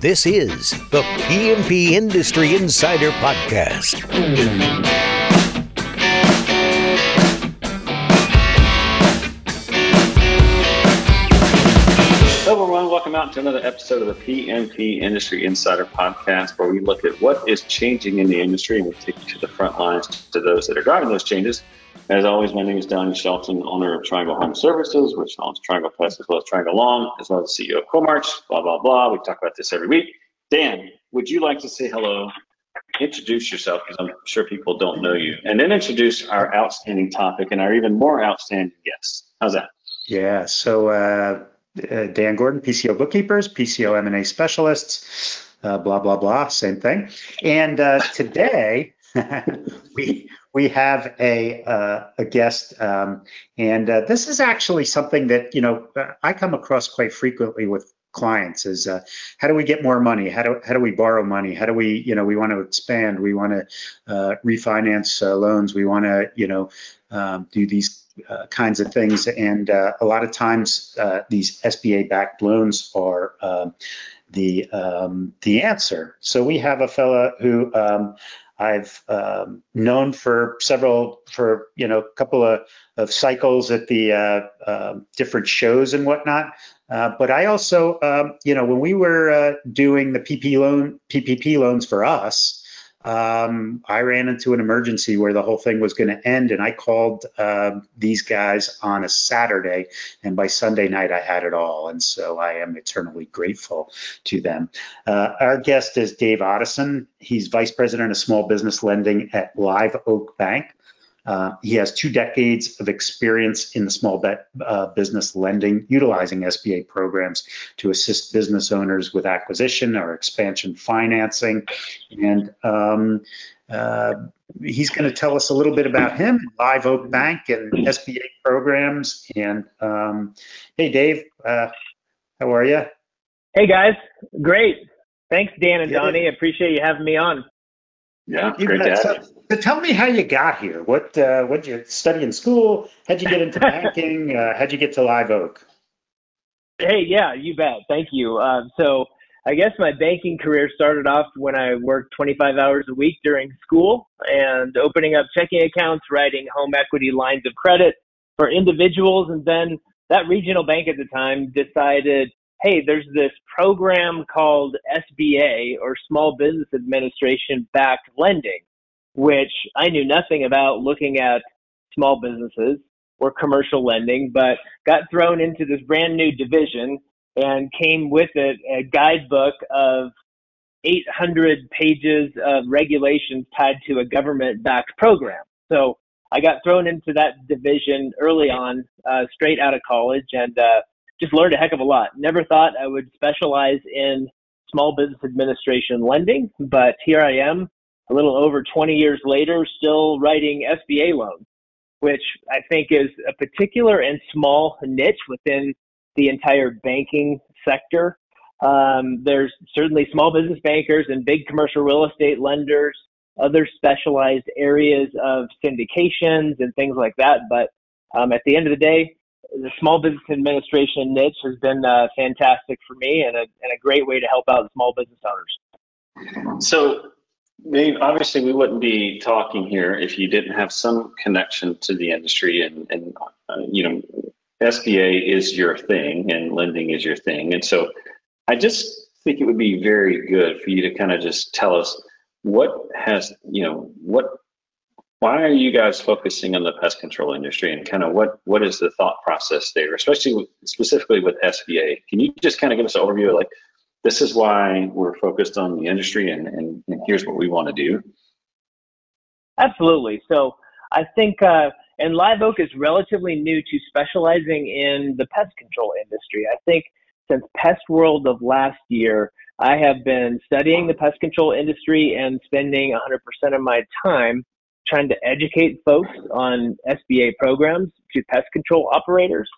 This is the PNP Industry Insider Podcast. To another episode of the PNP Industry Insider Podcast, where we look at what is changing in the industry and we take you to the front lines to those that are driving those changes. As always, my name is Donnie Shelton, owner of Triangle Home Services, which owns Triangle Pest as well as Triangle Lawn, as well as CEO of Coalmarch, blah, blah, blah. We talk about this every week. Dan, would you like to say hello? Introduce yourself because I'm sure people don't know you, and then introduce our outstanding topic and our even more outstanding guests. How's that? Yeah. So uh, uh, Dan Gordon, PCO bookkeepers, PCO M&A specialists, uh, blah blah blah, same thing. And uh, today we we have a uh, a guest, um, and uh, this is actually something that you know I come across quite frequently with clients is uh, how do we get more money? How do how do we borrow money? How do we you know we want to expand. We want to uh, refinance uh, loans. We want to you know um, do these uh, kinds of things and uh, a lot of times uh, these SBA backed loans are um, the um, the answer so we have a fella who um, I've um, known for several, for you know, a couple of, of cycles at the uh, uh, different shows and whatnot. Uh, but I also, um, you know, when we were uh, doing the PP loan, PPP loans for us, um, I ran into an emergency where the whole thing was going to end, and I called uh, these guys on a Saturday, and by Sunday night I had it all, and so I am eternally grateful to them. Uh, our guest is Dave Otteson. He's vice president of small business lending at Live Oak Bank. Uh, he has two decades of experience in the small bet, uh, business lending, utilizing SBA programs to assist business owners with acquisition or expansion financing. And um, uh, he's going to tell us a little bit about him, Live Oak Bank, and SBA programs. And um, hey, Dave, uh, how are you? Hey, guys. Great. Thanks, Dan and Donnie. Appreciate you having me on. Yeah, you great have you. So tell me how you got here. What uh, what you study in school? How'd you get into banking? Uh, how'd you get to Live Oak? Hey, yeah, you bet. Thank you. Uh, so I guess my banking career started off when I worked 25 hours a week during school and opening up checking accounts, writing home equity lines of credit for individuals, and then that regional bank at the time decided, hey, there's this program called SBA or Small Business Administration backed lending which I knew nothing about looking at small businesses or commercial lending, but got thrown into this brand new division and came with it a guidebook of 800 pages of regulations tied to a government backed program. So I got thrown into that division early on, uh, straight out of college, and uh, just learned a heck of a lot. Never thought I would specialize in small business administration lending, but here I am a little over 20 years later, still writing SBA loans, which I think is a particular and small niche within the entire banking sector. Um, there's certainly small business bankers and big commercial real estate lenders, other specialized areas of syndications and things like that. But um, at the end of the day, the small business administration niche has been uh, fantastic for me and a, and a great way to help out small business owners. So Dave, obviously, we wouldn't be talking here if you didn't have some connection to the industry, and and uh, you know, SBA is your thing, and lending is your thing, and so I just think it would be very good for you to kind of just tell us what has you know what why are you guys focusing on the pest control industry and kind of what what is the thought process there especially with, specifically with sba can you just kind of give us an overview of like this is why we're focused on the industry and, and, and here's what we want to do. Absolutely. So I think, uh, and Live Oak is relatively new to specializing in the pest control industry. I think since Pest World of last year, I have been studying the pest control industry and spending 100% of my time trying to educate folks on SBA programs to pest control operators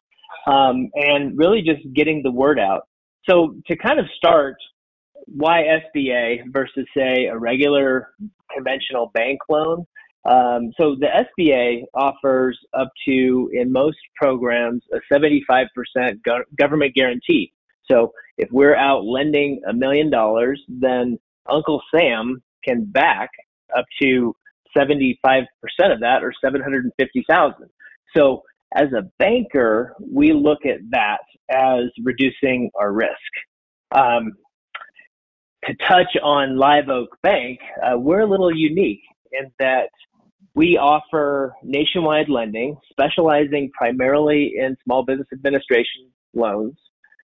um, and really just getting the word out. So to kind of start, why SBA versus say a regular conventional bank loan? Um, so the SBA offers up to, in most programs, a 75% go- government guarantee. So if we're out lending a million dollars, then Uncle Sam can back up to 75% of that or 750,000. So as a banker, we look at that as reducing our risk. Um, to touch on Live Oak Bank, uh, we're a little unique in that we offer nationwide lending, specializing primarily in small business administration loans.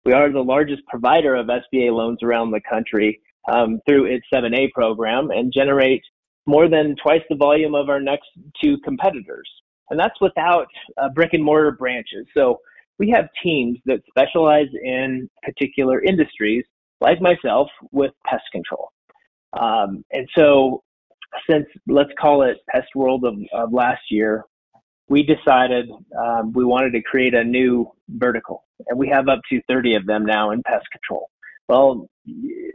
We are the largest provider of SBA loans around the country um, through its 7A program and generate more than twice the volume of our next two competitors. And that's without uh, brick and mortar branches. So we have teams that specialize in particular industries, like myself, with pest control. Um, and so, since let's call it Pest World of, of last year, we decided um, we wanted to create a new vertical, and we have up to 30 of them now in pest control. Well,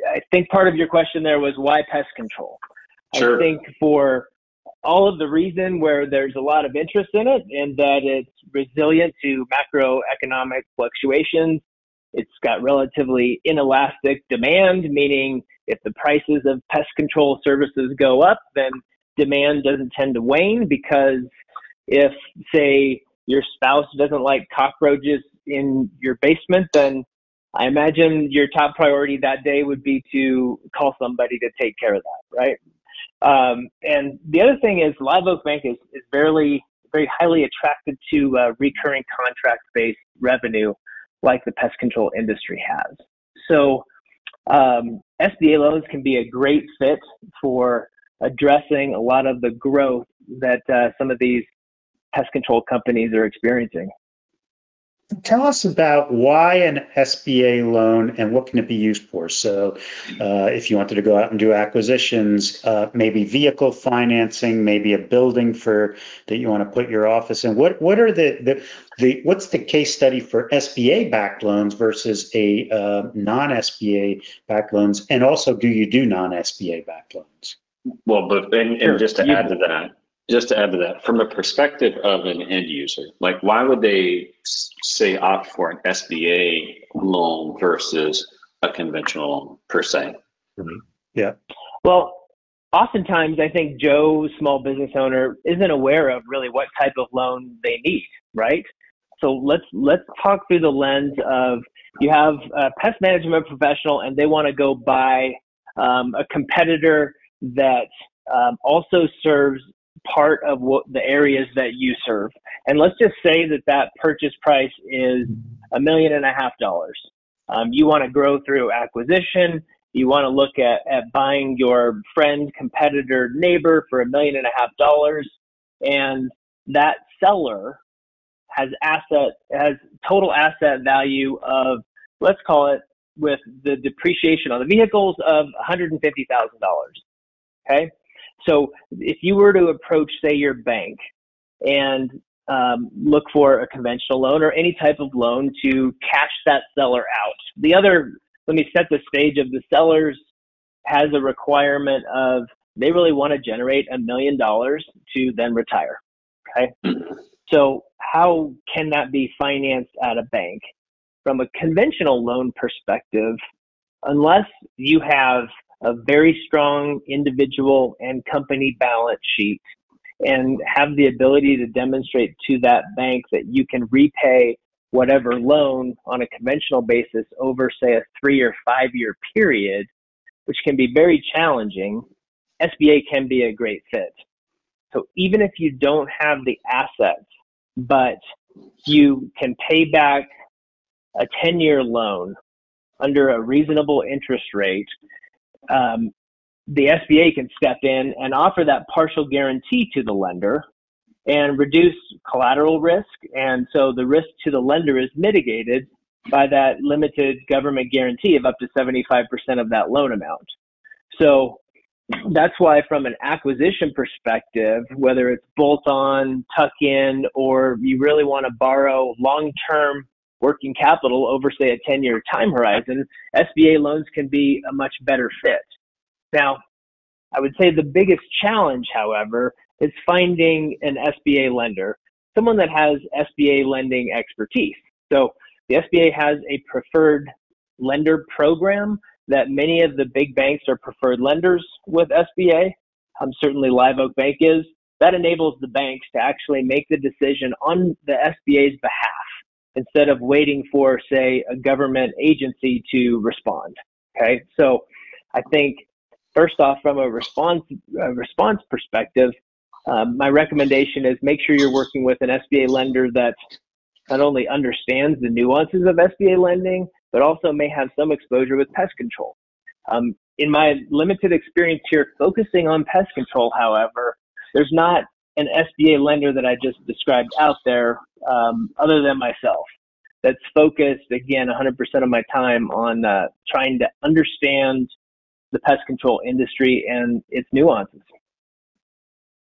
I think part of your question there was why pest control. Sure. I think for all of the reason where there's a lot of interest in it and that it's resilient to macroeconomic fluctuations. It's got relatively inelastic demand, meaning if the prices of pest control services go up, then demand doesn't tend to wane because if, say, your spouse doesn't like cockroaches in your basement, then I imagine your top priority that day would be to call somebody to take care of that, right? Um, and the other thing is Live Oak Bank is, is very, very highly attracted to uh, recurring contract based revenue like the pest control industry has. So um, SBA loans can be a great fit for addressing a lot of the growth that uh, some of these pest control companies are experiencing. Tell us about why an SBA loan and what can it be used for. So, uh, if you wanted to go out and do acquisitions, uh, maybe vehicle financing, maybe a building for that you want to put your office in. What what are the the, the what's the case study for SBA backed loans versus a uh, non SBA backed loans? And also, do you do non SBA backed loans? Well, but and, and Sure. just to You- add to that, just to add to that, from a perspective of an end user, like why would they say opt for an SBA loan versus a conventional loan per se? Yeah. Well, oftentimes I think Joe, small business owner, isn't aware of really what type of loan they need, right? So let's let's talk through the lens of you have a pest management professional and they want to go buy um, a competitor that um, also serves part of what the areas that you serve. And let's just say that that purchase price is a million and a half dollars. Um, you want to grow through acquisition. You want to look at, at buying your friend, competitor, neighbor for a million and a half dollars. And that seller has asset, has total asset value of, let's call it with the depreciation on the vehicles of $150,000. Okay. So if you were to approach, say, your bank and um, look for a conventional loan or any type of loan to cash that seller out. The other, let me set the stage of the sellers has a requirement of they really want to generate a million dollars to then retire. Okay. So how can that be financed at a bank? From a conventional loan perspective, unless you have a very strong individual and company balance sheet and have the ability to demonstrate to that bank that you can repay whatever loan on a conventional basis over, say, a three or five year period, which can be very challenging, SBA can be a great fit. So even if you don't have the assets, but you can pay back a 10 year loan under a reasonable interest rate, um, the SBA can step in and offer that partial guarantee to the lender and reduce collateral risk. And so the risk to the lender is mitigated by that limited government guarantee of up to 75% of that loan amount. So that's why, from an acquisition perspective, whether it's bolt on, tuck in, or you really want to borrow long term working capital over, say, a 10 year time horizon, SBA loans can be a much better fit. Now, I would say the biggest challenge, however, is finding an SBA lender, someone that has SBA lending expertise. So the SBA has a preferred lender program that many of the big banks are preferred lenders with SBA. Um, certainly Live Oak Bank is. That enables the banks to actually make the decision on the SBA's behalf instead of waiting for, say, a government agency to respond. Okay, so I think first off, from a response a response perspective, um, my recommendation is make sure you're working with an SBA lender that not only understands the nuances of SBA lending, but also may have some exposure with pest control. Um, in my limited experience here focusing on pest control, however, there's not an SBA lender that I just described out there um, other than myself that's focused, again, 100% of my time on uh, trying to understand the pest control industry and its nuances.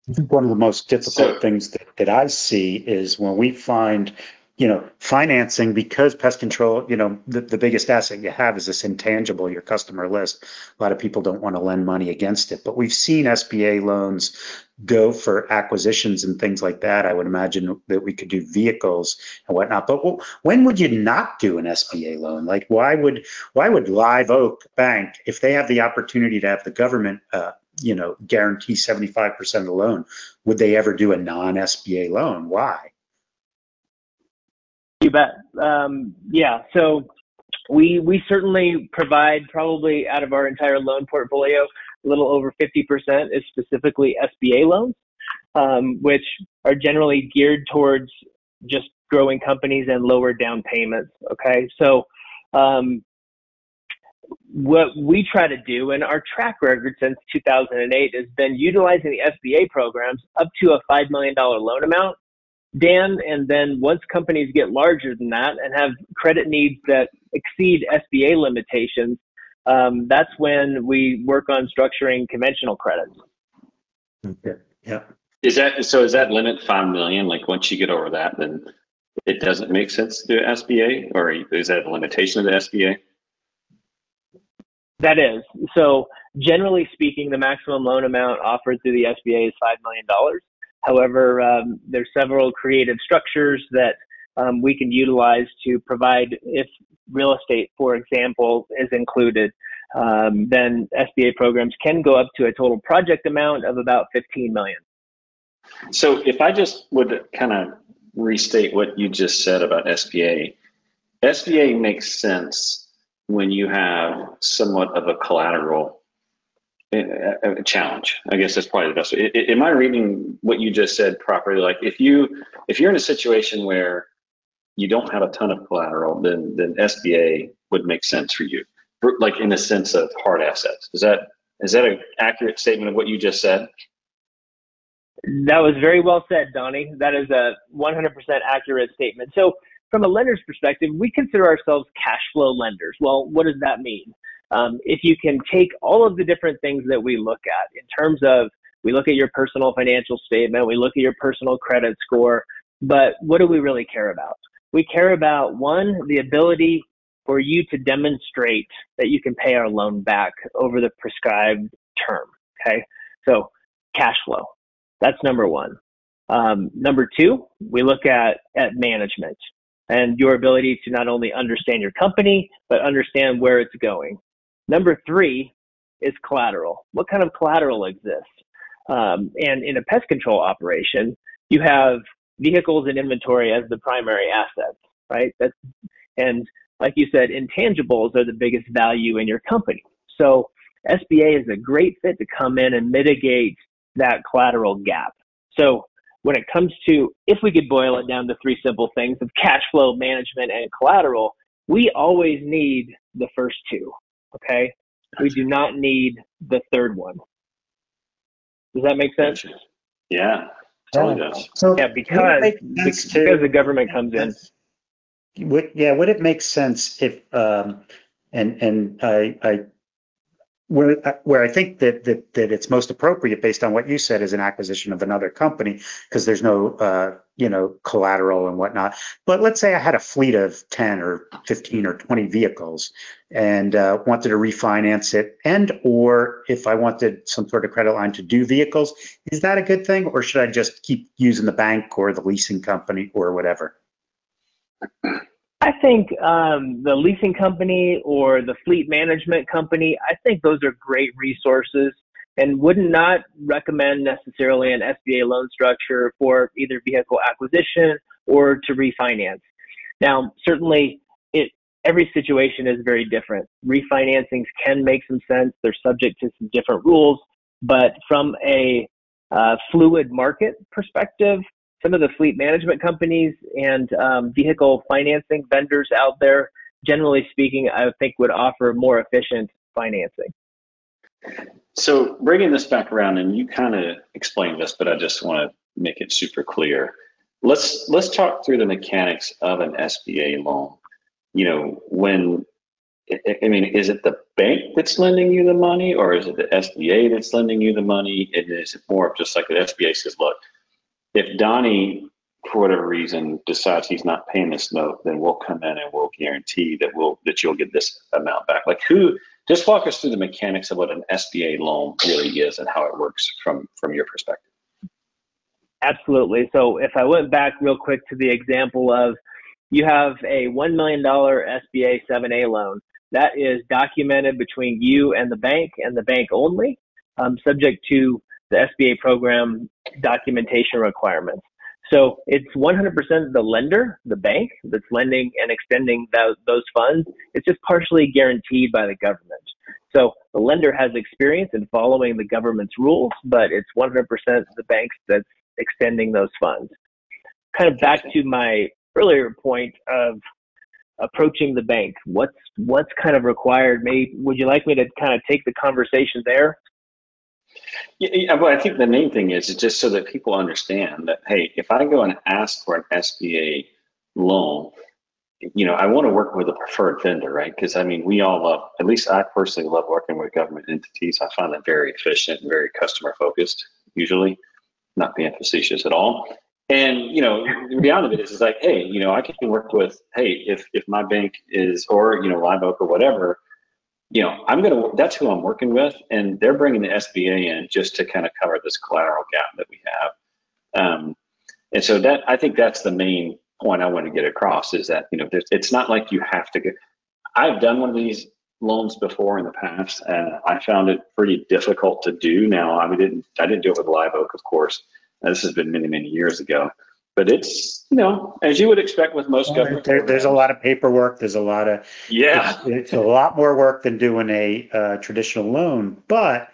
I think one of the most difficult things that, that I see is when we find, you know, financing because pest control, you know, the, the biggest asset you have is this intangible, your customer list. A lot of people don't want to lend money against it, but we've seen SBA loans go for acquisitions and things like that. I would imagine that we could do vehicles and whatnot. But wh- when would you not do an SBA loan? Like, why would why would Live Oak Bank, if they have the opportunity to have the government, uh, you know, guarantee 75% of the loan, would they ever do a non-SBA loan? Why? You bet. Um, yeah. So we we certainly provide probably out of our entire loan portfolio, a little over 50% is specifically SBA loans, um, which are generally geared towards just growing companies and lower down payments. Okay. So um, what we try to do, and our track record since 2008 has been utilizing the SBA programs up to a $5 million loan amount Dan, and then once companies get larger than that and have credit needs that exceed SBA limitations, um, that's when we work on structuring conventional credits. Okay. Yeah. Is that so? Is that limit five million? Like once you get over that, then it doesn't make sense to do SBA, or is that a limitation of the SBA? That is. So, generally speaking, the maximum loan amount offered through the SBA is $5 million. However, um, there's several creative structures that um, we can utilize to provide if real estate, for example, is included. Um, then SBA programs can go up to a total project amount of about 15 million. So if I just would kind of restate what you just said about SBA, SBA makes sense when you have somewhat of a collateral a challenge. I guess that's probably the best way. Am I reading what you just said properly? Like if you if you're in a situation where you don't have a ton of collateral, then then SBA would make sense for you, like in the sense of hard assets. Is that is that an accurate statement of what you just said? That was very well said, Donnie. That is a 100% accurate statement. So, from a lender's perspective, we consider ourselves cash flow lenders. Well, what does that mean? Um, if you can take all of the different things that we look at in terms of we look at your personal financial statement, we look at your personal credit score, but what do we really care about? We care about one, the ability for you to demonstrate that you can pay our loan back over the prescribed term. Okay. So cash flow. That's number one. Um, number two, we look at, at management and your ability to not only understand your company, but understand where it's going. Number three is collateral. What kind of collateral exists? Um, and in a pest control operation, you have vehicles and inventory as the primary assets, right? That's, and like you said, intangibles are the biggest value in your company. So SBA is a great fit to come in and mitigate that collateral gap. So when it comes to, if we could boil it down to three simple things of cash flow management and collateral, we always need the first two. Okay. We do not need the third one. Does that make sense? Yeah, totally does. So Yeah, would it because make sense because to- the government comes in. Would, yeah, would it make sense if, um, and, and I, I, where, where I think that, that, that it's most appropriate based on what you said is an acquisition of another company, because there's no, uh, you know, collateral and whatnot. But let's say I had a fleet of 10 or 15 or 20 vehicles and, uh, wanted to refinance it and, or if I wanted some sort of credit line to do vehicles, is that a good thing? Or should I just keep using the bank or the leasing company or whatever? I think um, the leasing company or the fleet management company, I think those are great resources and would not recommend necessarily an SBA loan structure for either vehicle acquisition or to refinance. Now, certainly, it every situation is very different. Refinancings can make some sense; they're subject to some different rules, but from a uh, fluid market perspective, some of the fleet management companies and um, vehicle financing vendors out there, generally speaking, I think would offer more efficient financing. So bringing this back around, and you kind of explained this, but I just want to make it super clear. Let's let's talk through the mechanics of an SBA loan. You know, when I mean, is it the bank that's lending you the money, or is it the SBA that's lending you the money? And is it more of just like the SBA says, look, if Donnie, for whatever reason, decides he's not paying this note, then we'll come in and we'll guarantee that we'll that you'll get this amount back. Like who? Just walk us through the mechanics of what an SBA loan really is and how it works from from your perspective. Absolutely. So if I went back real quick to the example of you have a $1 million SBA 7A loan that is documented between you and the bank and the bank only, um, subject to the SBA program documentation requirements. So it's 100% the lender, the bank, that's lending and extending those, funds. It's just partially guaranteed by the government. So the lender has experience in following the government's rules, but it's 100% the banks that's extending those funds. Kind of back to my earlier point of approaching the bank. What's what's kind of required? Maybe would you like me to kind of take the conversation there? Yeah, well, I think the main thing is, just so that people understand that hey, if I go and ask for an SBA loan, you know, I want to work with a preferred vendor, right? Because I mean, we all love, at least I personally love working with government entities. I find them very efficient and very customer focused, usually, not being facetious at all. And you know, of it is, is like, hey, you know, I can work with, hey, if if my bank is, or you know, Live Oak or whatever, you know, I'm gonna, that's who I'm working with, and they're bringing the SBA in just to kind of cover this collateral gap that we have. Um, and so that I think that's the main point I want to get across is that you know, it's not like you have to get. I've done one of these loans before in the past, and I found it pretty difficult to do. Now, I didn't, I didn't do it with Live Oak, of course this has been many, many years ago. But it's, you know, as you would expect with most government. There, there's a lot of paperwork. There's a lot of, yeah, it's, it's a lot more work than doing a uh, traditional loan. But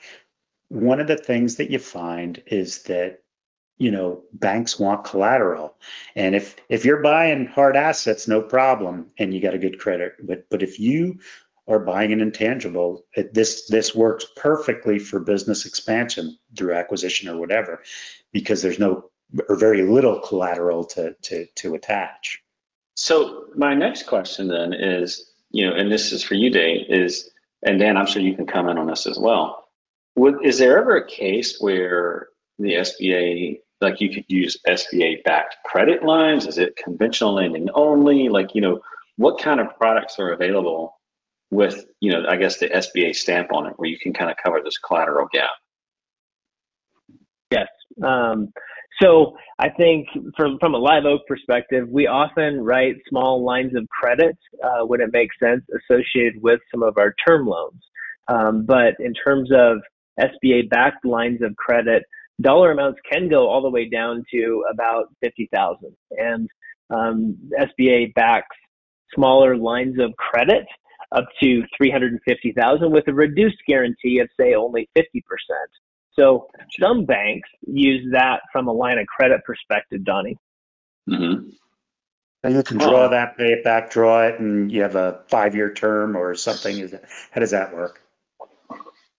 one of the things that you find is that you know banks want collateral and if if you're buying hard assets no problem and you got a good credit but but if you are buying an intangible it, this this works perfectly for business expansion through acquisition or whatever because there's no or very little collateral to to to attach. So my next question then is, you know, and this is for you, Dave, is, and Dan, I'm sure you can comment on this as well. Would, is there ever a case where the SBA, like you could use SBA backed credit lines? Is it conventional lending only? Like, you know, what kind of products are available with, you know, I guess the SBA stamp on it where you can kind of cover this collateral gap? Yes. Um, so I think from from a live oak perspective, we often write small lines of credit uh, when it makes sense associated with some of our term loans. Um, but in terms of SBA backed lines of credit, dollar amounts can go all the way down to about fifty thousand, and um, SBA backs smaller lines of credit up to 350,000 with a reduced guarantee of say only 50%. So some banks use that from a line of credit perspective, Donnie. Mm-hmm. And you can draw that, pay it back, draw it, and you have a five-year term or something. Is that, how does that work?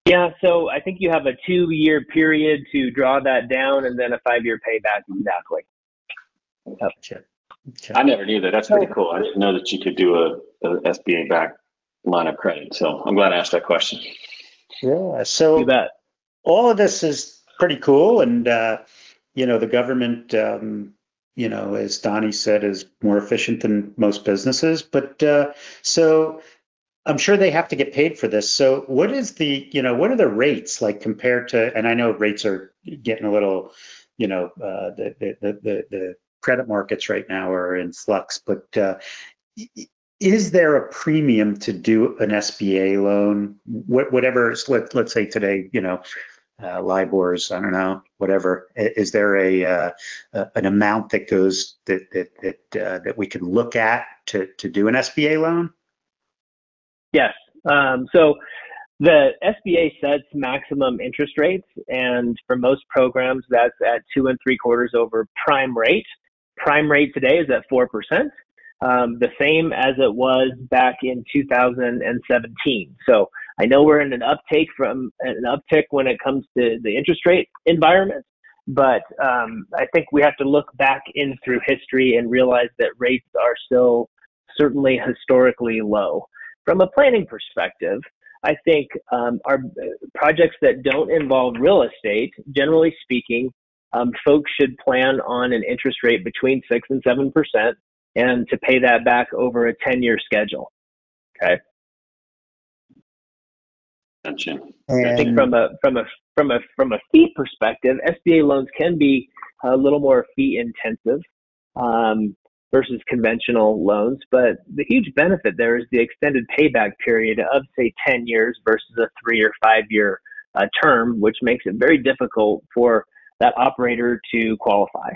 Yeah, so I think you have a two-year period to draw that down, and then a five-year payback. Exactly. Yep. Gotcha. I never knew that. That's pretty cool. I didn't know that you could do a, a SBA back line of credit. So I'm glad I asked that question. Yeah. So you bet all of this is pretty cool. And, uh, you know, the government, um, you know, as Donnie said, is more efficient than most businesses. But uh, so I'm sure they have to get paid for this. So what is the, you know, what are the rates like compared to, and I know rates are getting a little, you know, uh, the, the, the, the credit markets right now are in flux, but uh, is there a premium to do an SBA loan? Whatever, let, let's say today, you know, uh, LIBOR's, I don't know, whatever. Is there a uh, an amount that goes that that that, uh, that we can look at to to do an SBA loan? Yes. Um, so the SBA sets maximum interest rates, and for most programs, that's at two and three quarters over prime rate. Prime rate today is at four percent um, the same as it was back in 2017. So I know we're in an uptake from an uptick when it comes to the interest rate environment, but um, I think we have to look back in through history and realize that rates are still certainly historically low. From a planning perspective, I think um, our projects that don't involve real estate, generally speaking, um, folks should plan on an interest rate between six and seven percent and to pay that back over a 10 year schedule. Okay. Gotcha. I think from a from a from a from a fee perspective, SBA loans can be a little more fee intensive um, versus conventional loans, but the huge benefit there is the extended payback period of say 10 years versus a three or five year uh, term, which makes it very difficult for that operator to qualify.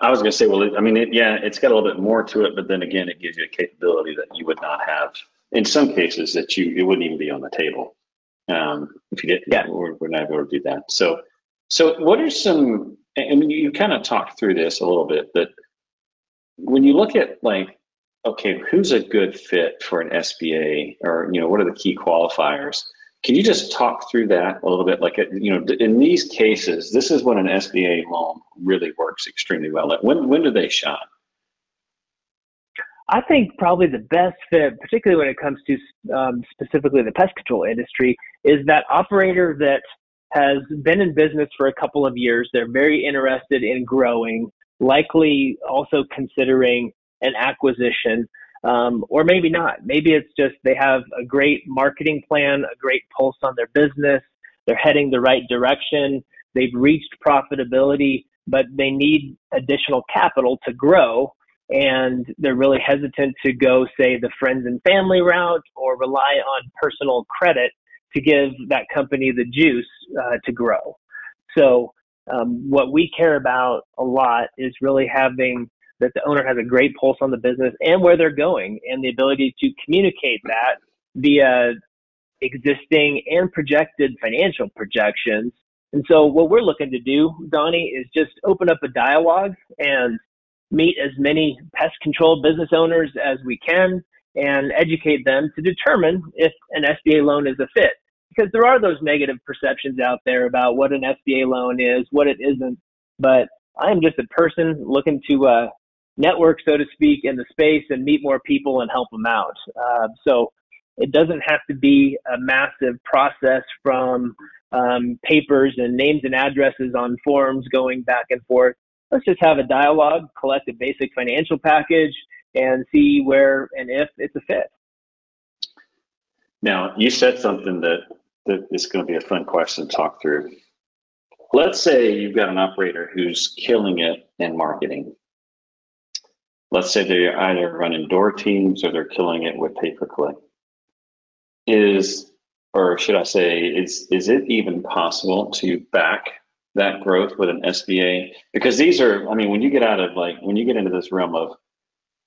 I was going to say, well, I mean, it, yeah, it's got a little bit more to it, but then again, it gives you a capability that you would not have in some cases that you it wouldn't even be on the table um, if you didn't. Yeah, we're, we're not able to do that. So, so what are some? I mean, you kind of talked through this a little bit, but when you look at like, okay, who's a good fit for an SBA, or you know, what are the key qualifiers? Can you just talk through that a little bit? Like, you know, in these cases, this is when an SBA loan really works extremely well. When when do they shine? I think probably the best fit, particularly when it comes to um, specifically the pest control industry, is that operator that has been in business for a couple of years. They're very interested in growing, likely also considering an acquisition um, or maybe not. Maybe it's just they have a great marketing plan, a great pulse on their business. They're heading the right direction. They've reached profitability, but they need additional capital to grow. And they're really hesitant to go, say, the friends and family route or rely on personal credit to give that company the juice uh, to grow. So, um, what we care about a lot is really having that the owner has a great pulse on the business and where they're going and the ability to communicate that via existing and projected financial projections. And so what we're looking to do, Donnie, is just open up a dialogue and meet as many pest control business owners as we can and educate them to determine if an SBA loan is a fit. Because there are those negative perceptions out there about what an SBA loan is, what it isn't. But I am just a person looking to uh, network, so to speak, in the space and meet more people and help them out. Uh, so it doesn't have to be a massive process from um, papers and names and addresses on forms going back and forth. Let's just have a dialogue, collect a basic financial package, and see where and if it's a fit. Now, you said something that, that is going to be a fun question to talk through. Let's say you've got an operator who's killing it in marketing let's say they're either running door teams or they're killing it with pay per click. Is, or should I say, is, is it even possible to back that growth with an SBA? Because these are, I mean, when you get out of like, when you get into this realm of,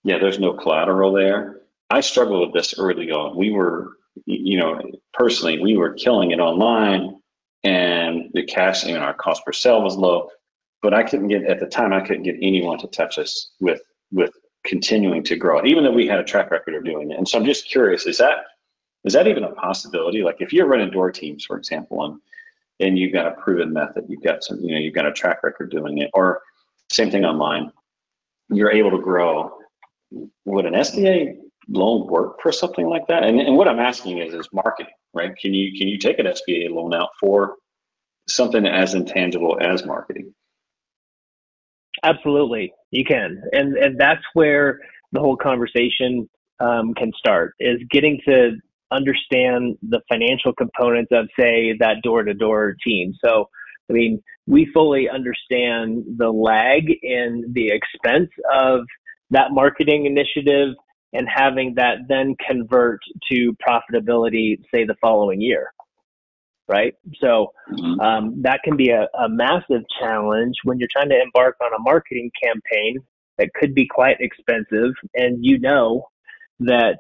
yeah, there's no collateral there. I struggled with this early on. We were, you know, personally, we were killing it online and the cash, know, our cost per sale was low, but I couldn't get, at the time, I couldn't get anyone to touch us with with continuing to grow even though we had a track record of doing it. And so I'm just curious, is that is that even a possibility? Like if you're running door teams, for example, and and you've got a proven method, you've got some, you know, you've got a track record doing it, or same thing online, you're able to grow. Would an SBA loan work for something like that? And, and what I'm asking is, is marketing, right? Can you can you take an SBA loan out for something as intangible as marketing? Absolutely, you can, and and that's where the whole conversation um, can start. Is getting to understand the financial components of, say, that door-to-door team. So, I mean, we fully understand the lag in the expense of that marketing initiative and having that then convert to profitability, say the following year. Right. So Mhm. um, that can be a, a massive challenge when you're trying to embark on a marketing campaign that could be quite expensive. And you know that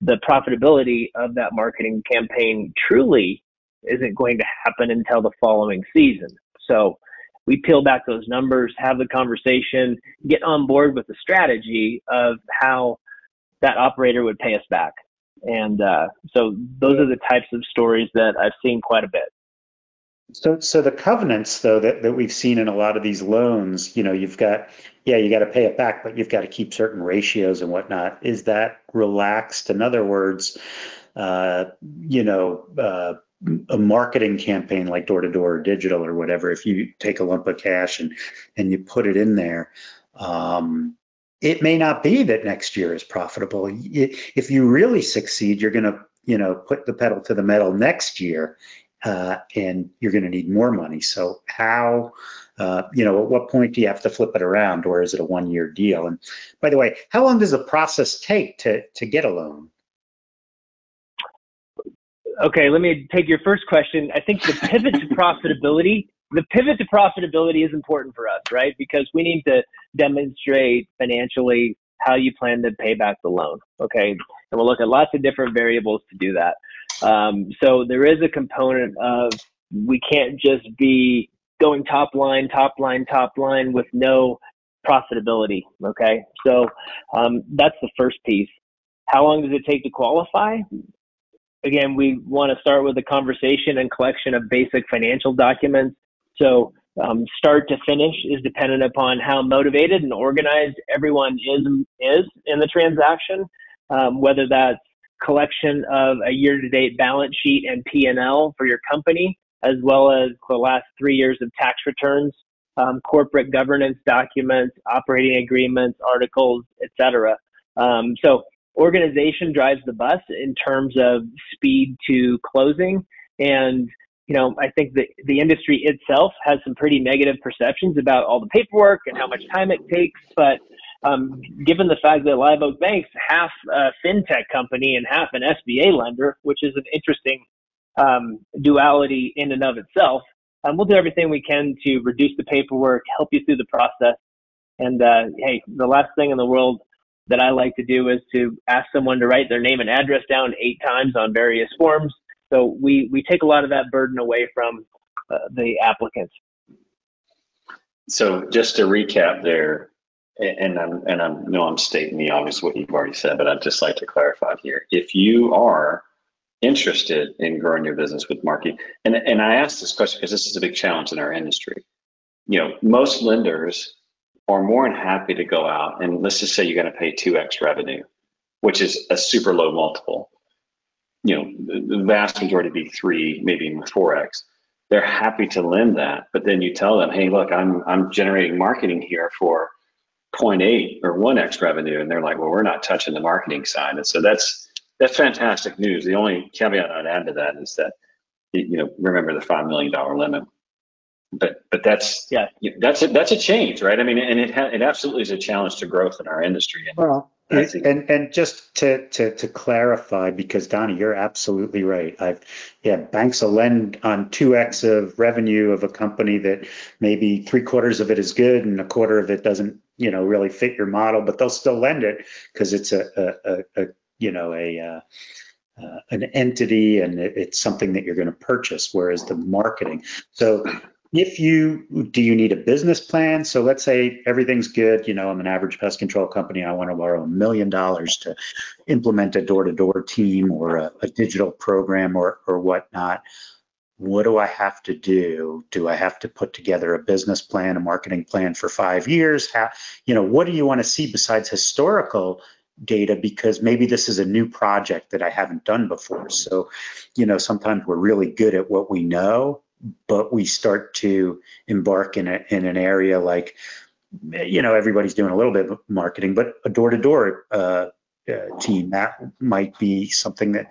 the profitability of that marketing campaign truly isn't going to happen until the following season. So we peel back those numbers, have the conversation, get on board with the strategy of how that operator would pay us back. And uh, so those are the types of stories that I've seen quite a bit. So, so the covenants though that, that we've seen in a lot of these loans, you know, you've got, yeah, you got to pay it back, but you've got to keep certain ratios and whatnot. Is that relaxed? In other words, uh, you know, uh, a marketing campaign like door to door or digital or whatever, if you take a lump of cash and, and you put it in there, um, it may not be that next year is profitable. If you really succeed, you're going to, you know, put the pedal to the metal next year uh, and you're going to need more money. So how, uh, you know, at what point do you have to flip it around, or is it a one-year deal? And by the way, how long does the process take to to get a loan? Okay, let me take your first question. I think the pivot to profitability, the pivot to profitability is important for us, right? Because we need to demonstrate financially how you plan to pay back the loan. Okay, and we'll look at lots of different variables to do that. Um, so there is a component of we can't just be going top line, top line, top line with no profitability. Okay, so um, that's the first piece. How long does it take to qualify? Again, we want to start with a conversation and collection of basic financial documents. So um, start to finish is dependent upon how motivated and organized everyone is is in the transaction. Um, whether that's collection of a year-to-date balance sheet and P&L for your company, as well as the last three years of tax returns, um, corporate governance documents, operating agreements, articles, etc. Um, so organization drives the bus in terms of speed to closing. And, you know, I think that the industry itself has some pretty negative perceptions about all the paperwork and how much time it takes. But um, given the fact that Live Oak Bank's half a fintech company and half an SBA lender, which is an interesting um, duality in and of itself, um, we'll do everything we can to reduce the paperwork, help you through the process. And uh, hey, the last thing in the world that I like to do is to ask someone to write their name and address down eight times on various forms. So we, we take a lot of that burden away from uh, the applicants. So just to recap there, and I'm and I know I'm stating the obvious what you've already said, but I'd just like to clarify here. If you are interested in growing your business with marketing, and and I ask this question because this is a big challenge in our industry. You know, most lenders are more than happy to go out and let's just say you're going to pay 2x revenue, which is a super low multiple. You know, the, the vast majority be three, maybe even 4x. They're happy to lend that, but then you tell them, hey, look, I'm I'm generating marketing here for 0.8 or 1x revenue, and they're like, well, we're not touching the marketing side. And so that's that's fantastic news. The only caveat I'd add to that is that you know remember the five million dollar limit. But but that's yeah that's a, that's a change, right? I mean, and it ha- it absolutely is a challenge to growth in our industry. And well, and and just to, to to clarify, because Donnie, you're absolutely right. I've yeah, banks will lend on two x of revenue of a company that maybe three quarters of it is good and a quarter of it doesn't, you know, really fit your model, but they'll still lend it because it's a, a, a, a, you know a uh, uh, an entity and it, it's something that you're going to purchase. Whereas the marketing, so if you do you need a business plan? So let's say everything's good you know i'm an average pest control company i want to borrow a million dollars to implement a door-to-door team or a, a, digital program or or whatnot. What do i have to do? Do i have to put together a business plan a marketing plan for five years? How you know what do you want to see besides historical data? Because maybe this is a new project that i haven't done before. So you know sometimes we're really good at what we know but we start to embark in, a, in an area like, you know, everybody's doing a little bit of marketing, but a door-to-door uh, uh, team that might be something that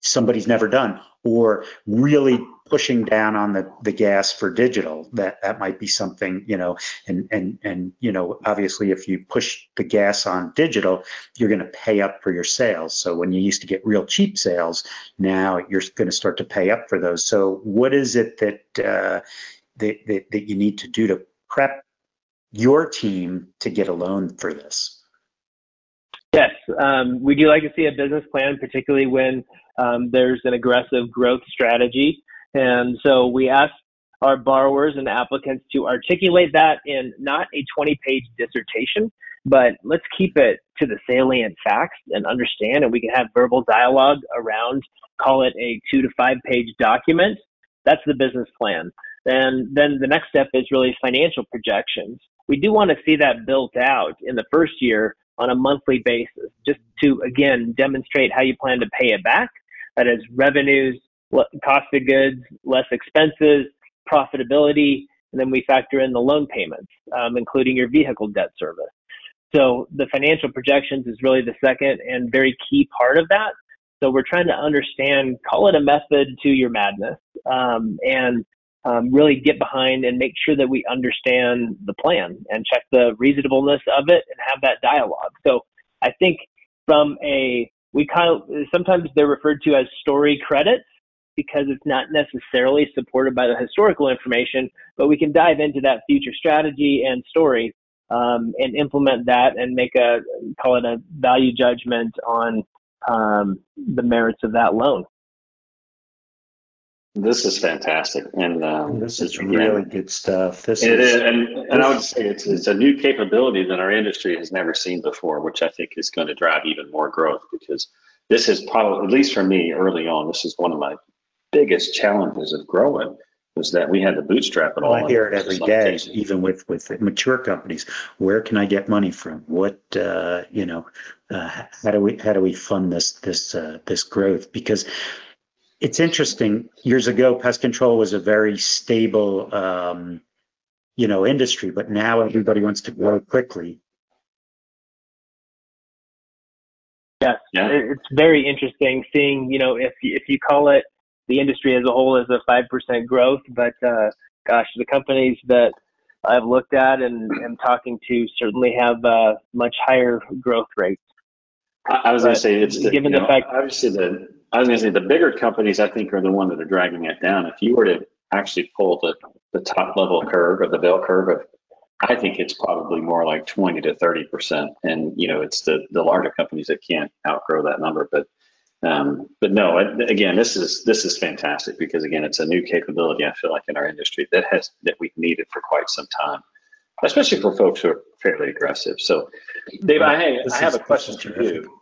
somebody's never done, or really pushing down on the, the gas for digital. That that might be something, you know, and and and you know, obviously if you push the gas on digital, you're going to pay up for your sales. So when you used to get real cheap sales, now you're going to start to pay up for those. So what is it that uh, that, that that you need to do to prep your team to get a loan for this? Yes, um, do like to see a business plan, particularly when um, there's an aggressive growth strategy. And so we ask our borrowers and applicants to articulate that in not a 20 page dissertation, but let's keep it to the salient facts and understand, and we can have verbal dialogue around, call it a two to five page document. That's the business plan. And then the next step is really financial projections. We do want to see that built out in the first year on a monthly basis, just to again demonstrate how you plan to pay it back. That is revenues, cost of goods, less expenses, profitability, and then we factor in the loan payments, um, including your vehicle debt service. So the financial projections is really the second and very key part of that. So we're trying to understand, call it a method to your madness, um, and um, really get behind and make sure that we understand the plan and check the reasonableness of it and have that dialogue. So I think from a we kind of sometimes they're referred to as story credits because it's not necessarily supported by the historical information, but we can dive into that future strategy and story um, and implement that and make a call it a value judgment on um, the merits of that loan. This is fantastic, and um, this is really good stuff. This it is, is and, and I would say it's, it's a new capability that our industry has never seen before, which I think is going to drive even more growth because this is probably, at least for me, early on, this is one of my biggest challenges of growing was that we had to bootstrap it all. Well, I hear it every day, even with with mature companies. Where can I get money from? What uh, you know? Uh, how do we how do we fund this this uh, this growth? Because it's interesting. Years ago, pest control was a very stable, um, you know, industry, but now everybody wants to grow quickly. Yes, yeah. it's very interesting seeing, you know, if you, if you call it the industry as a whole is a five percent growth, but uh, gosh, the companies that I've looked at and am talking to certainly have uh, much higher growth rates. I was going to say it's the, given the know, fact obviously the I was going to say the bigger companies I think are the one that are dragging it down. If you were to actually pull the the top level curve or the bell curve of I think it's probably more like 20 to 30 percent, and you know it's the the larger companies that can't outgrow that number. But um, but no, again, this is this is fantastic because again, it's a new capability. I feel like in our industry that has that we've needed for quite some time, especially for folks who are fairly aggressive. So, Dave, I, hey, I have a question for you.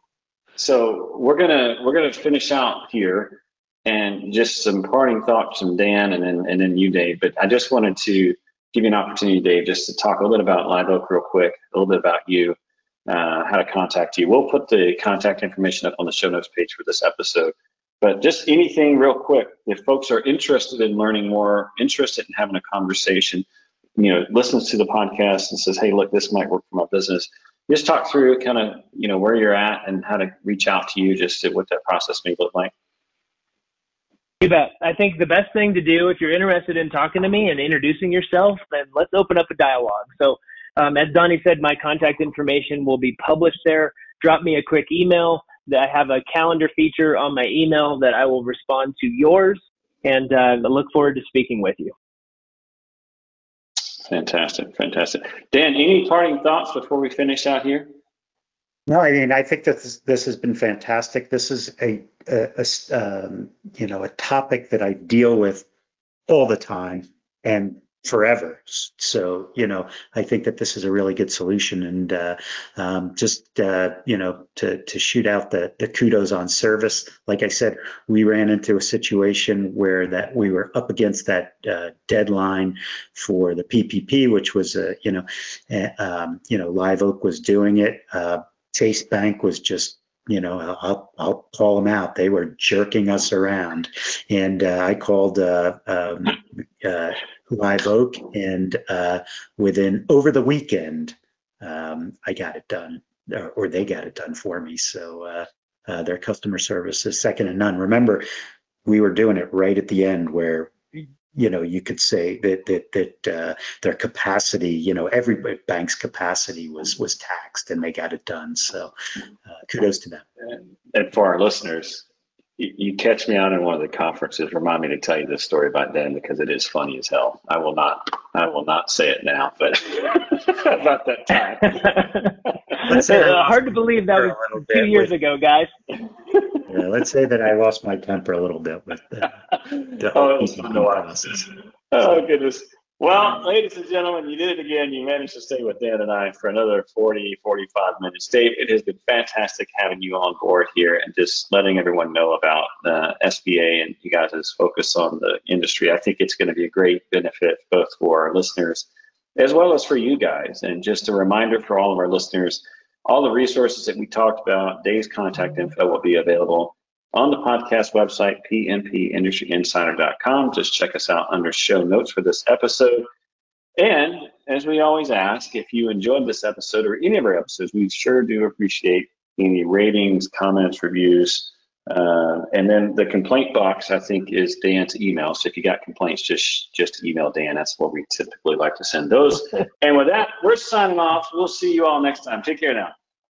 So we're gonna we're gonna finish out here, and just some parting thoughts from Dan, and then and then you, Dave. But I just wanted to give you an opportunity, Dave, just to talk a little bit about Live Oak real quick, a little bit about you, uh, how to contact you. We'll put the contact information up on the show notes page for this episode. But just anything real quick, if folks are interested in learning more, interested in having a conversation, you know, listens to the podcast and says, hey, look, this might work for my business just talk through kind of you know where you're at and how to reach out to you just to what that process may look like you bet i think the best thing to do if you're interested in talking to me and introducing yourself then let's open up a dialogue so um, as donnie said my contact information will be published there drop me a quick email i have a calendar feature on my email that i will respond to yours and uh, I look forward to speaking with you Fantastic, fantastic. Dan, any parting thoughts before we finish out here? No, I mean, I think that this, this has been fantastic. This is a, a, a um, you know, a topic that I deal with all the time, and forever. So, you know, I think that this is a really good solution. And uh, um, just, uh, you know, to, to shoot out the, the kudos on service, like I said, we ran into a situation where that we were up against that uh, deadline for the PPP, which was, uh, you know, um, you know, Live Oak was doing it. Uh, Chase Bank was just you know, I'll, I'll call them out. They were jerking us around. And uh, I called uh, um, uh, Live Oak, and uh, within over the weekend, um, I got it done, or, or, they got it done for me. So uh, uh, their customer service is second to none. Remember, we were doing it right at the end where you know, you could say that that that uh, their capacity, you know, every bank's capacity was was taxed, and they got it done. So, uh, kudos to them. And for our listeners, you, you catch me out in one of the conferences. Remind me to tell you this story about then because it is funny as hell. I will not. I will not say it now, but about that time. Let's say uh, hard to believe that was two years with, ago, guys. yeah, let's say that I lost my temper a little bit with the, the whole oh, process. Oh goodness. Well, ladies and gentlemen, you did it again. You managed to stay with Dan and I for another 40, 45 minutes. Dave, it has been fantastic having you on board here and just letting everyone know about uh, SBA and you guys' focus on the industry. I think it's going to be a great benefit both for our listeners as well as for you guys. And just a reminder for all of our listeners, all the resources that we talked about, Dave's contact info will be available on the podcast website, pmpindustryinsider.com. Just check us out under show notes for this episode. And as we always ask, if you enjoyed this episode or any of our episodes, we sure do appreciate any ratings, comments, reviews. Uh, and then the complaint box, I think, is Dan's email. So if you got complaints, just just email Dan. That's what we typically like to send those. and with that, we're signing off. We'll see you all next time. Take care now.